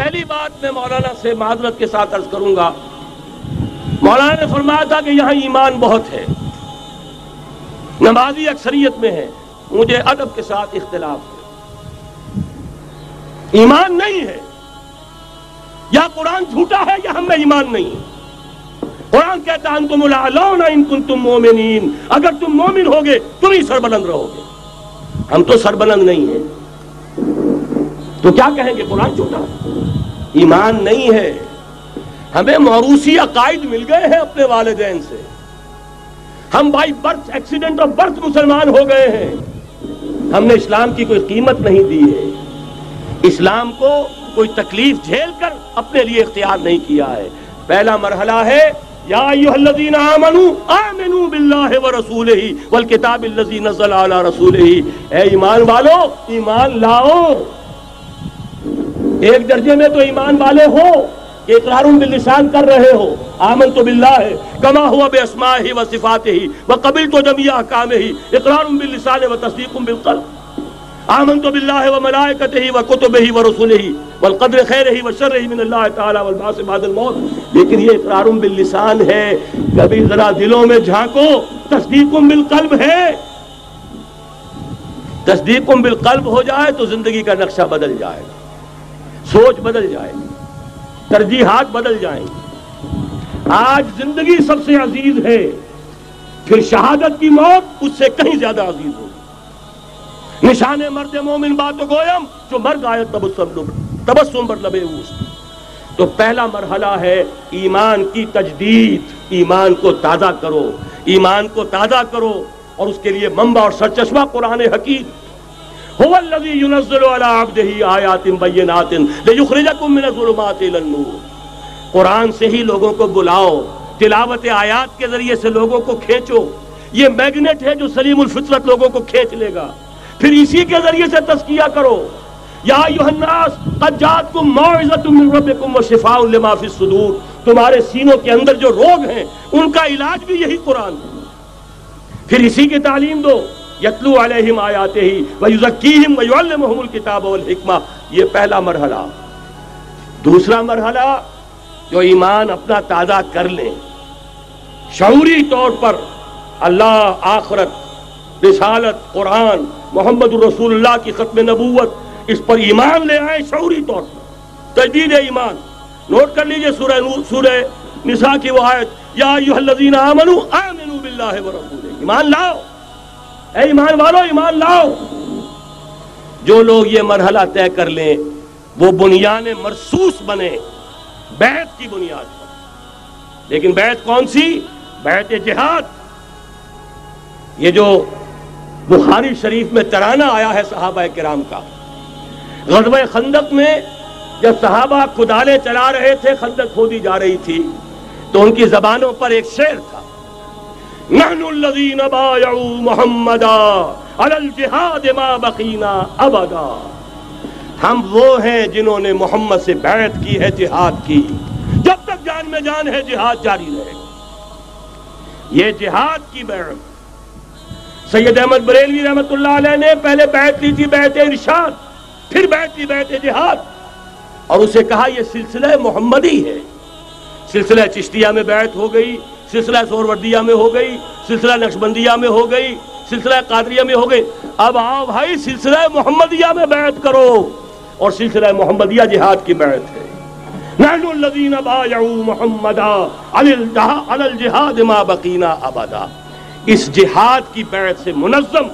پہلی بات میں مولانا سے معذرت کے ساتھ عرض کروں گا، مولانا نے فرمایا تھا کہ یہاں ایمان بہت ہے، نمازی اکثریت میں ہے، مجھے ادب کے ساتھ اختلاف ہے۔ ایمان نہیں ہے، یا قرآن جھوٹا ہے یا ہم میں ایمان نہیں قرآن کہتا ہے تم ان کن تم مومنین۔ اگر تم مومن ہوگے، تم ہی سربلند رہو گے۔ ہم تو سربلند نہیں ہیں۔ تو کیا کہیں گے؟ قرآن جھوٹا ایمان نہیں ہے۔ ہمیں موروثی عقائد مل گئے ہیں اپنے والدین سے۔ ہم by birth accident of birth مسلمان ہو گئے ہیں۔ ہم نے اسلام کی کوئی قیمت نہیں دی ہے۔ اسلام کو کوئی تکلیف جھیل کر اپنے لیے اختیار نہیں کیا ہے۔ پہلا مرحلہ ہے، یا ایوہ الذین آمنوا آمنوا باللہ ورسولہ والکتاب الذی نزل علی رسولہ۔ اے ایمان والو، ایمان لاؤ۔ ایک درجے میں تو ایمان والے ہو کہ اقرار باللسان کر رہے ہو آمن تو باللہ ہے کما ہوا بے اسماء ہی و صفات ہی و قبل تو جمعیہ احکام ہی اقرار باللسان و تصدیق بالقلب۔ آمن تو باللہ و ملائکت ہی و کتب ہی و رسول ہی والقدر خیر ہی و شر ہی من اللہ تعالی والباس بعد الموت۔ لیکن یہ اقرار باللسان ہے، کبھی ذرا دلوں میں جھانکو، تصدیق بالقلب ہے۔ تصدیق بالقلب ہو جائے تو زندگی کا نقشہ بدل جائے گا۔ سوچ بدل جائے، ترجیحات بدل جائیں۔ آج زندگی سب سے عزیز ہے، پھر شہادت کی موت اس سے کہیں زیادہ عزیز ہوگی نشان مرد مومن بات گویم جو مر گائے تبسم پر لبے اس تو پہلا مرحلہ ہے ایمان کی تجدید۔ ایمان کو تازہ کرو، ایمان کو تازہ کرو اور اس کے لیے منبع اور سرچشمہ قرآن حقیق هو الذي ينزل على عبده آیات بینات لیخرجکم من الظلمات الى النور. قرآن سے ہی لوگوں کو بلاؤ، تلاوت آیات کے ذریعے سے لوگوں کو کھینچو۔ یہ میگنیٹ ہے جو سلیم الفطرت لوگوں کو کھینچ لے گا۔ پھر اسی کے ذریعے سے تذکیہ کرو۔ یا ایوہ الناس، قد جاتکم موعظت من ربکم و شفاء لما فی الصدور۔ تمہارے سینوں کے اندر جو روگ ہیں، ان کا علاج بھی یہی قرآن۔ پھر اسی کی تعلیم دو۔ یتلو علیہم آیاتے ہی ویزکیہم ویعلمہم الکتاب والحکمہ۔ یہ پہلا مرحلہ۔ دوسرا مرحلہ جو ایمان اپنا تازہ کر لیں شعوری طور پر اللہ آخرت، رسالت، قرآن، محمد الرسول اللہ کی ختم نبوت، اس پر ایمان لے آئیں شعوری طور پر۔ تجدید ایمان۔ نوٹ کر لیجیے سورہ سورہ نساء کی وہ آیت، یا ایوہ الذین آمنوا آمنوا باللہ ورسولہ ایمان لاؤ۔ اے ایمان والو، ایمان لاؤ۔ جو لوگ یہ مرحلہ طے کر لیں، وہ بنیاد مرسوس بنے۔ بیعت کی بنیاد پر۔ لیکن بیعت کون سی؟ بیعت جہاد۔ یہ جو بخاری شریف میں ترانہ آیا ہے صحابہ کرام کا۔ غزوہ خندق میں جب صحابہ کدالے چلا رہے تھے، خندق کھودی جا رہی تھی، تو ان کی زبانوں پر ایک شعر تھا۔ نحن الذين بايعوا محمدا على الجهاد ما بقينا ابدا ہم وہ ہیں جنہوں نے محمد سے بیعت کی ہے، جہاد کی۔ جب تک جان میں جان ہے، جہاد جاری رہے۔ گا یہ جہاد کی بیعت سید احمد بریلوی رحمت اللہ علیہ نے پہلے بیعت لی تھی بیعت ارشاد۔ پھر بیعت لی بیعت جہاد۔ اور اسے کہا، یہ سلسلہ محمدی ہے۔ سلسلہ چشتیہ میں بیعت ہو گئی۔ سلسلہ سوروردیہ میں ہو گئی، سلسلہ نقشبندیہ میں ہو گئی، سلسلہ قادریہ میں ہو گئی۔ اب آؤ بھائی، سلسلہ محمدیہ میں بیعت کرو۔ اور سلسلہ محمدیہ جہاد کی بیعت ہے۔ نحن الذین بایعوا محمدا علی الجہاد ما بقینا ابدا۔ اس جہاد کی بیعت سے منظم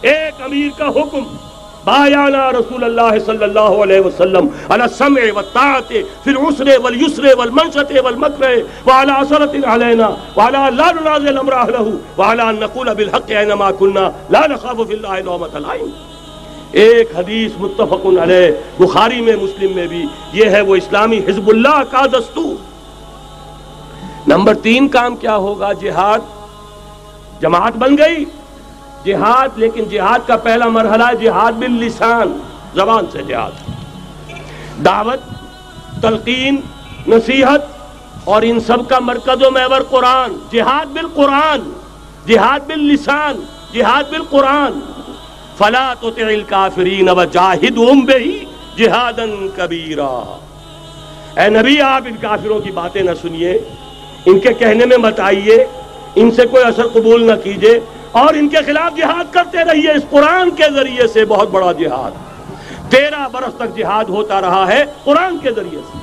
ایک امیر کا حکم بایانا رسول اللہ صلی اللہ علیہ وسلم علی السمع والطاعت فی العسر والیسر والمنشط والمکر وعلى اثرت علینا وعلى لا ننازع الامر اہلہ وعلى ان نقول بالحق اینما کننا لا نخاف فی اللہ نومت العین ایک حدیث متفق علیہ بخاری میں مسلم میں بھی یہ ہے، وہ اسلامی حزب اللہ کا دستور۔ نمبر تین کام کیا ہوگا؟ جہاد۔ جماعت بن گئی۔ جہاد، لیکن جہاد کا پہلا مرحلہ ہے جہاد باللسان، زبان سے جہاد۔ دعوت، تلقین، نصیحت اور ان سب کا مرکز و محور قرآن۔ جہاد بالقرآن، جہاد باللسان، جہاد بالقرآن۔ فلا تطع الكافرین وجاہدهم به جہادا کبیرا۔ اے نبی، آپ ان کافروں کی باتیں نہ سنیے۔ ان کے کہنے میں مت آئیے۔ ان سے کوئی اثر قبول نہ کیجیے۔ اور ان کے خلاف جہاد کرتے رہیے۔ اس قرآن کے ذریعے سے بہت بڑا جہاد۔ تیرہ برس تک جہاد ہوتا رہا ہے قرآن کے ذریعے سے۔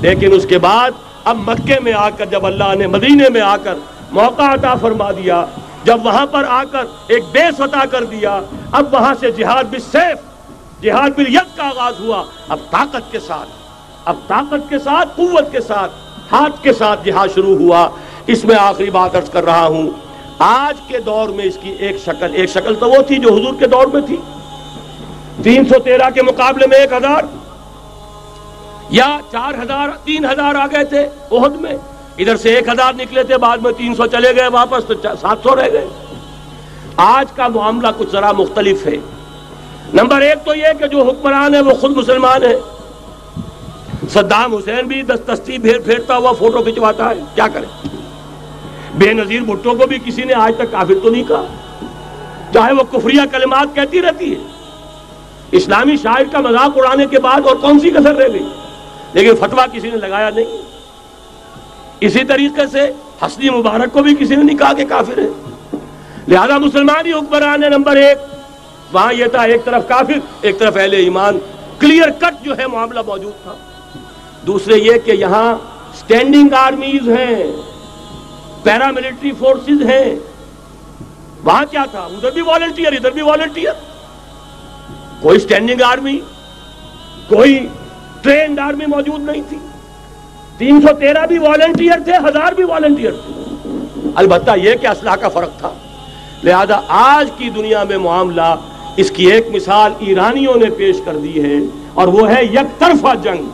لیکن اس کے بعد اب مکے میں آ کر جب اللہ نے مدینے میں آ کر موقع عطا فرما دیا، جب وہاں پر آ کر ایک بیس عطا کر دیا، اب وہاں سے جہاد بالسیف جہاد بالید کا آغاز ہوا۔ اب طاقت کے ساتھ، اب طاقت کے ساتھ، قوت کے ساتھ، ہاتھ کے ساتھ جہاد شروع ہوا۔ اس میں آخری بات عرض کر رہا ہوں۔ آج کے دور میں اس کی ایک شکل ایک شکل تو وہ تھی جو حضور کے دور میں تھی۔ تین سو تیرہ کے مقابلے میں ایک ہزار یا چار ہزار، تین ہزار آ گئے تھے عہد میں۔ ادھر سے ایک ہزار نکلے تھے، بعد میں تین سو چلے گئے واپس تو سات سو رہ گئے۔ آج کا معاملہ کچھ ذرا مختلف ہے۔ نمبر ایک تو یہ کہ جو حکمران ہے وہ خود مسلمان ہے صدام حسین بھی دستستی پھیر پھیرتا ہوا فوٹو کھنچواتا ہے۔ کیا کرے بے نظیر بھٹو کو بھی کسی نے آج تک کافر تو نہیں کہا۔ چاہے وہ کفریہ کلمات کہتی رہتی ہے۔ اسلامی شاعر کا مذاق اڑانے کے بعد اور کون سی کسر رہ گئی؟ لیکن فتوا کسی نے لگایا نہیں۔ اسی طریقے سے حسنی مبارک کو بھی کسی نے نہیں کہا کہ کافر ہے۔ لہذا مسلمان ہی حکمران ہے نمبر ایک۔ وہاں یہ تھا ایک طرف کافر، ایک طرف اہل ایمان۔ کلیئر کٹ جو ہے معاملہ موجود تھا۔ دوسرے یہ کہ یہاں سٹینڈنگ آرمیز ہیں۔ پیراملٹری فورسز ہیں۔ وہاں کیا تھا؟ ادھر بھی والنٹیئر ادھر بھی والنٹیئر کوئی سٹینڈنگ آرمی کوئی ٹرینڈ آرمی موجود نہیں تھی۔ تین سو تیرہ بھی والنٹیئر تھے، ہزار بھی والنٹیئر تھے۔ البتہ یہ کہ اسلحہ کا فرق تھا۔ لہذا آج کی دنیا میں معاملہ اس کی ایک مثال ایرانیوں نے پیش کر دی ہے، اور وہ ہے یک طرفہ جنگ۔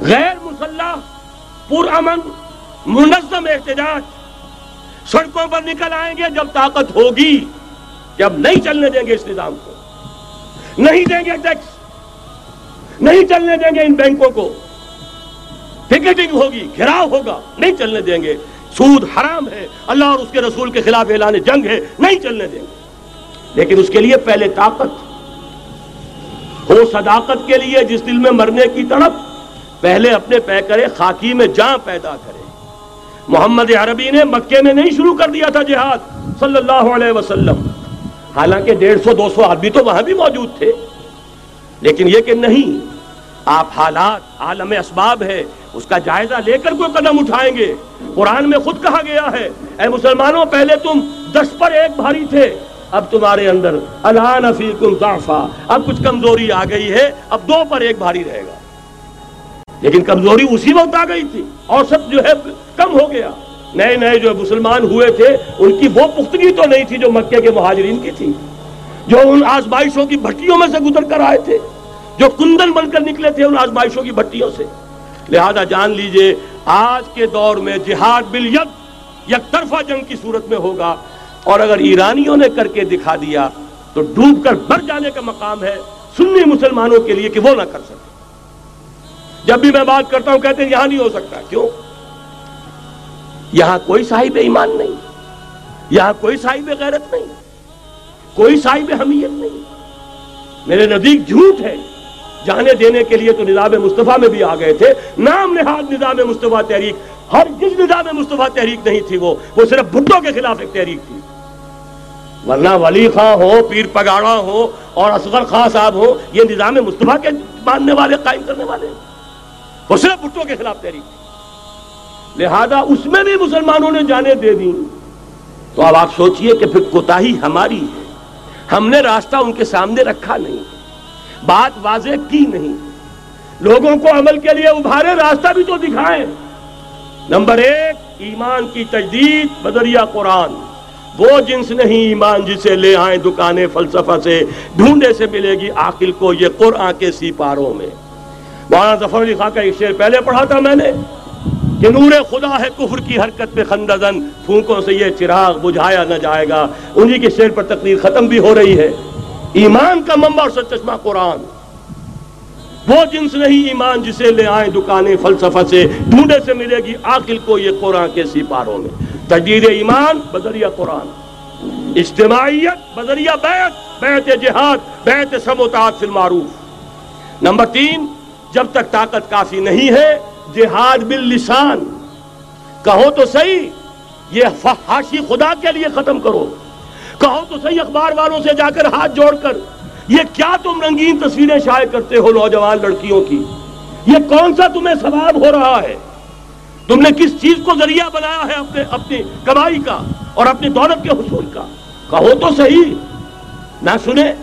غیر مسلح پر امن منظم احتجاج۔ سڑکوں پر نکل آئیں گے جب طاقت ہوگی۔ جب نہیں چلنے دیں گے اس نظام کو۔ نہیں دیں گے ٹیکس۔ نہیں چلنے دیں گے ان بینکوں کو۔ پکیٹنگ ہوگی گھراؤ ہوگا۔ نہیں چلنے دیں گے۔ سود حرام ہے۔ اللہ اور اس کے رسول کے خلاف اعلان جنگ ہے۔ نہیں چلنے دیں گے۔ لیکن اس کے لیے پہلے طاقت۔ ہو صداقت کے لیے جس دل میں مرنے کی تڑپ۔ پہلے اپنے پہ کرے، خاکی میں جان پیدا کرے۔ محمد عربی نے مکے میں نہیں شروع کر دیا تھا جہاد، صلی اللہ علیہ وسلم۔ حالانکہ ڈیڑھ سو، دو سو آدمی تو وہاں بھی موجود تھے۔ لیکن یہ کہ نہیں، آپ حالات عالم اسباب ہے اس کا جائزہ لے کر کوئی قدم اٹھائیں گے۔ قرآن میں خود کہا گیا ہے، اے مسلمانوں، پہلے تم دس پر ایک بھاری تھے، اب تمہارے اندر الان فیکم ضعفا۔ اب کچھ کمزوری آ گئی ہے، اب دو پر ایک بھاری رہے گا۔ لیکن کمزوری اسی وقت آ گئی تھی۔ اور سب جو ہے کم ہو گیا۔ نئے نئے جو مسلمان ہوئے تھے، ان کی وہ پختگی تو نہیں تھی جو مکے کے مہاجرین کی تھی۔ جو ان آزمائشوں کی بھٹیوں میں سے گزر کر آئے تھے، جو کندن بن کر نکلے تھے ان آزمائشوں کی بھٹیوں سے۔ لہذا جان لیجیے، آج کے دور میں جہاد بالید یک طرفہ جنگ کی صورت میں ہوگا۔ اور اگر ایرانیوں نے کر کے دکھا دیا، تو ڈوب کر بھر جانے کا مقام ہے۔ سنی مسلمانوں کے لیے کہ وہ نہ کر سکے۔ جب بھی میں بات کرتا ہوں کہتے ہیں یہاں نہیں ہو سکتا۔ کیوں؟ یہاں کوئی صاحب ایمان نہیں۔ یہاں کوئی صاحب غیرت نہیں۔ کوئی صاحب حمیت نہیں۔ میرے نزدیک جھوٹ ہے۔ جانے دینے کے لیے تو نظام مصطفیٰ میں بھی آ گئے تھے۔ نام نہاد نظام مصطفیٰ تحریک۔ ہر جس نظام مصطفیٰ تحریک نہیں تھی وہ۔ وہ صرف بھٹو کے خلاف ایک تحریک تھی۔ ورنہ ولی خاں ہو، پیر پگاڑا ہو اور اصغر خاں صاحب ہو یہ نظام مصطفیٰ کے باندھنے والے، قائم کرنے والے وہ صرف بھٹو کے خلاف تحریک۔ لہذا اس میں بھی مسلمانوں نے جانے دے دی تو اب آپ سوچئے کہ پھر کوتاہی ہماری ہے۔ ہم نے راستہ ان کے سامنے رکھا نہیں۔ بات واضح کی نہیں۔ لوگوں کو عمل کے لیے ابھارے راستہ بھی تو دکھائیں۔ نمبر ایک، ایمان کی تجدید، بدریہ قرآن۔ وہ جنس نہیں ایمان جسے لے آئیں دکانیں فلسفہ سے، ڈھونڈے سے ملے گی، عاقل کو یہ قرآن کے سیپاروں میں۔ مولانا ظفر علی خان کا ایک شعر پہلے پڑھا تھا میں نے کہ نور خدا ہے کفر کی حرکت پہ خندزن پھونکوں سے یہ چراغ بجھایا نہ جائے گا۔ انہی کے شعر پر تقریر ختم بھی ہو رہی ہے۔ ایمان کا منبع اور سچشمہ قرآن۔ وہ جنس نہیں ایمان جسے لے آئیں دکانیں فلسفہ سے، ڈھونڈے سے ملے گی عاقل کو یہ قرآن کے سپاروں میں۔ تجدید ایمان بدریہ قرآن۔ اجتماعیت بدریہ بیعت۔ بیت جہاد بیت سموتات فی المعروف۔ نمبر تین جب تک طاقت کافی نہیں ہے، جہاد باللسان۔ کہو تو صحیح، یہ فحاشی خدا کے لیے ختم کرو۔ کہو تو صحیح، اخبار والوں سے جا کر ہاتھ جوڑ کر۔ یہ کیا تم رنگین تصویریں شائع کرتے ہو نوجوان لڑکیوں کی؟ یہ کون سا تمہیں ثواب ہو رہا ہے؟ تم نے کس چیز کو ذریعہ بنایا ہے اپنے، اپنی کمائی کا اور اپنی دولت کے حصول کا؟ کہو تو صحیح۔ نہ سنے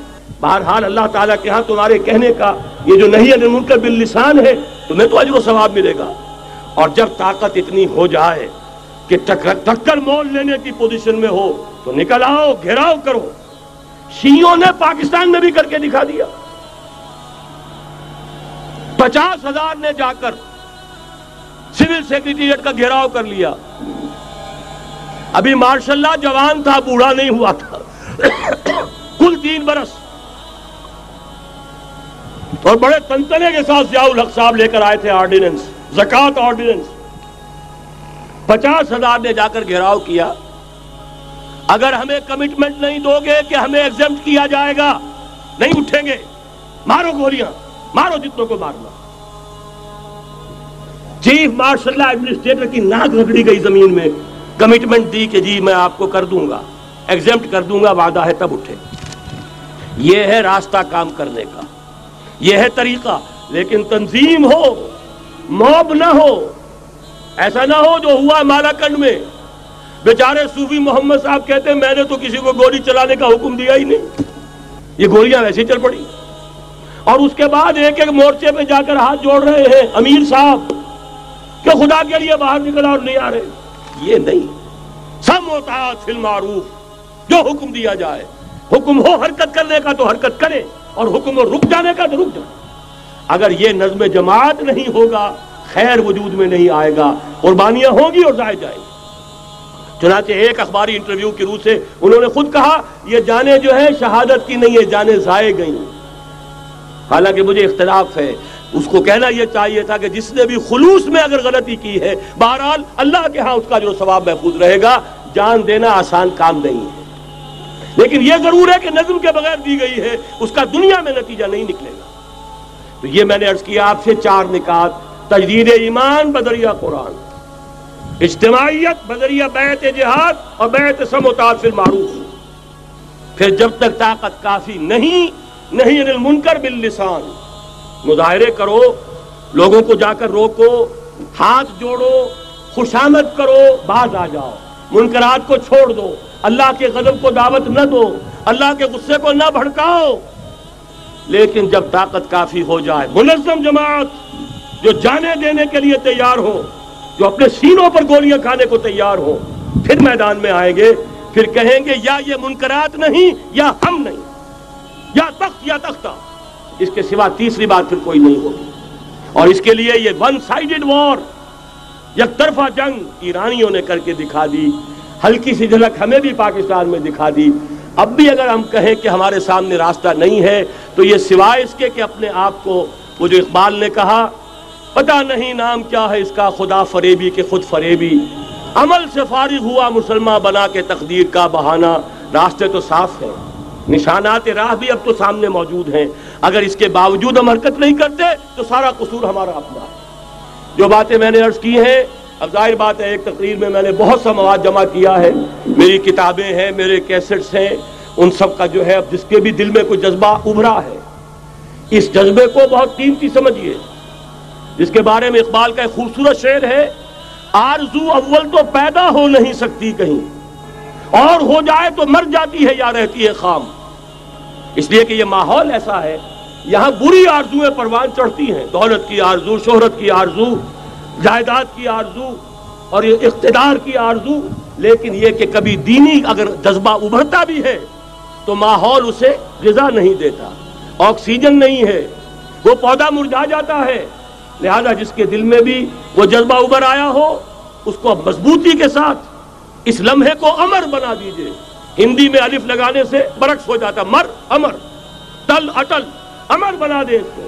بہرحال اللہ تعالیٰ کے ہاں تمہارے کہنے کا یہ جو نہیں ہے منکر باللسان ہے، تمہیں تو اجر و ثواب ملے گا۔ اور جب طاقت اتنی ہو جائے کہ ٹکر مول لینے کی پوزیشن میں ہو، تو نکل آؤ، گھیراؤ کرو۔ شیوں نے پاکستان میں بھی کر کے دکھا دیا۔ پچاس ہزار نے جا کر سول سیکریٹریٹ کا گھیراؤ کر لیا۔ ابھی مارشاء اللہ جوان تھا، بوڑھا نہیں ہوا تھا۔ کل تین برس اور بڑے تنتنے کے ساتھ ضیاء الحق صاحب لے کر آئے تھے آرڈیننس زکات آرڈیننس پچاس ہزار نے جا کر گھیراؤ کیا۔ اگر ہمیں کمٹمنٹ نہیں دو گے کہ ہمیں ایگزمٹ کیا جائے گا، نہیں اٹھیں گے۔ مارو گولیاں، مارو جتنوں کو مارنا چیف مارشل اللہ ایڈمنسٹریٹر کی ناک رگڑی گئی زمین میں۔ کمٹمنٹ دی کہ جی میں آپ کو کر دوں گا۔ ایگزمٹ کر دوں گا، وعدہ ہے تب اٹھے یہ ہے راستہ کام کرنے کا۔ یہ ہے طریقہ، لیکن تنظیم ہو، موب نہ ہو، ایسا نہ ہو جو ہوا مالا کنڈ میں۔ بیچارے صوفی محمد صاحب کہتے ہیں، میں نے تو کسی کو گولی چلانے کا حکم دیا ہی نہیں۔ یہ گولیاں ویسے چل پڑی۔ اور اس کے بعد ایک ایک مورچے پہ جا کر ہاتھ جوڑ رہے ہیں امیر صاحب، کہ خدا کے لیے باہر نکلا اور نہیں آ رہے۔ یہ نہیں۔ سم ہوتا فی المعروف، جو حکم دیا جائے۔ حکم ہو حرکت کرنے کا تو حرکت کرے اور حکم ہو رک جانے کا تو رک جائے۔ اگر یہ نظم جماعت نہیں ہوگا، خیر وجود میں نہیں آئے گا، قربانیاں ہوں گی اور ضائع جائیں گی۔ چنانچہ ایک اخباری انٹرویو کی روح سے انہوں نے خود کہا، یہ جانے جو ہے شہادت کی نہیں ہے جانے ضائع گئی حالانکہ مجھے اختلاف ہے۔ اس کو کہنا یہ چاہیے تھا کہ جس نے بھی خلوص میں اگر غلطی کی ہے، بہرحال اللہ کے ہاں اس کا جو ثواب محفوظ رہے گا، جان دینا آسان کام نہیں ہے۔ لیکن یہ ضرور ہے کہ نظم کے بغیر دی گئی ہے، اس کا دنیا میں نتیجہ نہیں نکلے گا۔ تو یہ میں نے عرض کیا، آپ سے چار نکات، تجدید ایمان، بدریہ قرآن۔ اجتماعیت، بدریہ بیت جہاد اور بیت سموتاد فی معروف پھر جب تک طاقت کافی نہیں نہیں المنکر باللسان۔ مظاہرے کرو، لوگوں کو جا کر روکو، ہاتھ جوڑو، خوشامد کرو، باز آ جاؤ۔ منکرات کو چھوڑ دو۔ اللہ کے غضب کو دعوت نہ دو، اللہ کے غصے کو نہ بھڑکاؤ۔ لیکن جب طاقت کافی ہو جائے، منظم جماعت جو جانے دینے کے لیے تیار ہو، جو اپنے سینوں پر گولیاں کھانے کو تیار ہو، پھر میدان میں آئیں گے، پھر کہیں گے، یا یہ منکرات نہیں، یا ہم نہیں، یا تخت، یا تختہ۔ اس کے سوا تیسری بات پھر کوئی نہیں ہوگی۔ اور اس کے لیے یہ ون سائیڈڈ وار یک طرفہ جنگ ایرانیوں نے کر کے دکھا دی۔ ہلکی سی جھلک ہمیں بھی پاکستان میں دکھا دی۔ اب بھی اگر ہم کہیں کہ ہمارے سامنے راستہ نہیں ہے، تو یہ سوائے اس کے کہ اپنے آپ کو، وہ جو اقبال نے کہا، پتہ نہیں نام کیا ہے اس کا، خدا فریبی کے خود فریبی۔ عمل سے فارغ ہوا مسلمان بنا کے تقدیر کا بہانہ۔ راستے تو صاف ہیں، نشانات راہ بھی اب تو سامنے موجود ہیں۔ اگر اس کے باوجود ہم حرکت نہیں کرتے، تو سارا قصور ہمارا اپنا۔ ہے جو باتیں میں نے عرض کی ہیں اب ظاہر بات ہے، ایک تقریر میں میں نے بہت سا مواد جمع کیا ہے۔ میری کتابیں ہیں، میرے کیسٹس ہیں۔ ان سب کا جو ہے، اب جس کے بھی دل میں کوئی جذبہ ابھرا ہے، اس جذبے کو بہت قیمتی سمجھیے۔ جس کے بارے میں اقبال کا ایک خوبصورت شعر ہے، آرزو اول تو پیدا ہو نہیں سکتی کہیں، اور ہو جائے تو مر جاتی ہے یا رہتی ہے خام۔ اس لیے کہ یہ ماحول ایسا ہے، یہاں بری آرزویں پروان چڑھتی ہیں۔ دولت کی آرزو، شہرت کی آرزو جائیداد کی آرزو اور یہ اقتدار کی آرزو، لیکن یہ کہ کبھی دینی اگر جذبہ ابھرتا بھی ہے تو ماحول اسے غذا نہیں دیتا، آکسیجن نہیں ہے، وہ پودا مرجھا جاتا ہے۔ لہذا جس کے دل میں بھی وہ جذبہ ابھر آیا ہو، اس کو اب مضبوطی کے ساتھ اس لمحے کو امر بنا دیجیے۔ ہندی میں الف لگانے سے برعکس ہو جاتا، مر، امر، تل، اٹل، امر بنا دے اس کو۔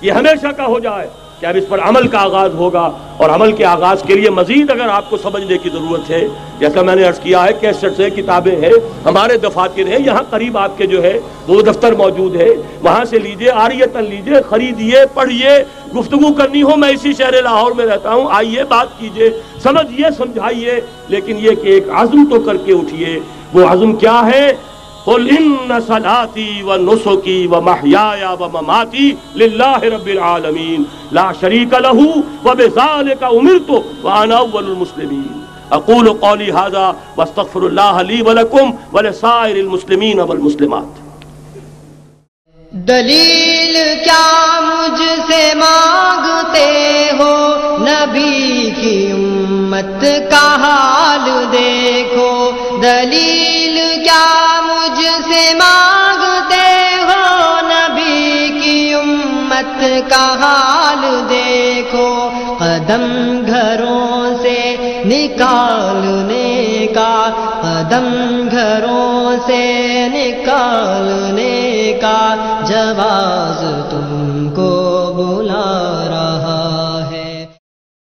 یہ ہمیشہ کا ہو جائے۔ کہ اب اس پر عمل کا آغاز ہوگا اور عمل کے آغاز کے لیے مزید اگر آپ کو سمجھنے کی ضرورت ہے، جیسا میں نے عرض کیا ہے، کیسٹ سے کتابیں ہیں، ہمارے دفاتر ہیں، یہاں قریب آپ کے جو ہے، وہ دفتر موجود ہے۔ وہاں سے لیجیے آریتن لیجیے خریدیے پڑھیے گفتگو کرنی ہو، میں اسی شہر لاہور میں رہتا ہوں۔ آئیے، بات کیجیے سمجھیے سمجھائیے، لیکن یہ کہ ایک عزم تو کر کے اٹھیے وہ عزم کیا ہے؟ قل ان صلاتي ونسكي ومحياي ومماتي لله رب العالمين. لا شريك له وبذلك امرت وانا اول المسلمين. اقول قولي هذا واستغفر الله لي ولكم ولسائر المسلمين والمسلمات. دلیل کیا مجھ سے مانگتے ہو؟ نبی کی امت کا حال دیکھو۔ دلیل کیا سے مانگتے ہو نبی کی امت کا حال دیکھو۔ قدم گھروں سے نکالنے کا، قدم گھروں سے نکالنے کا جواز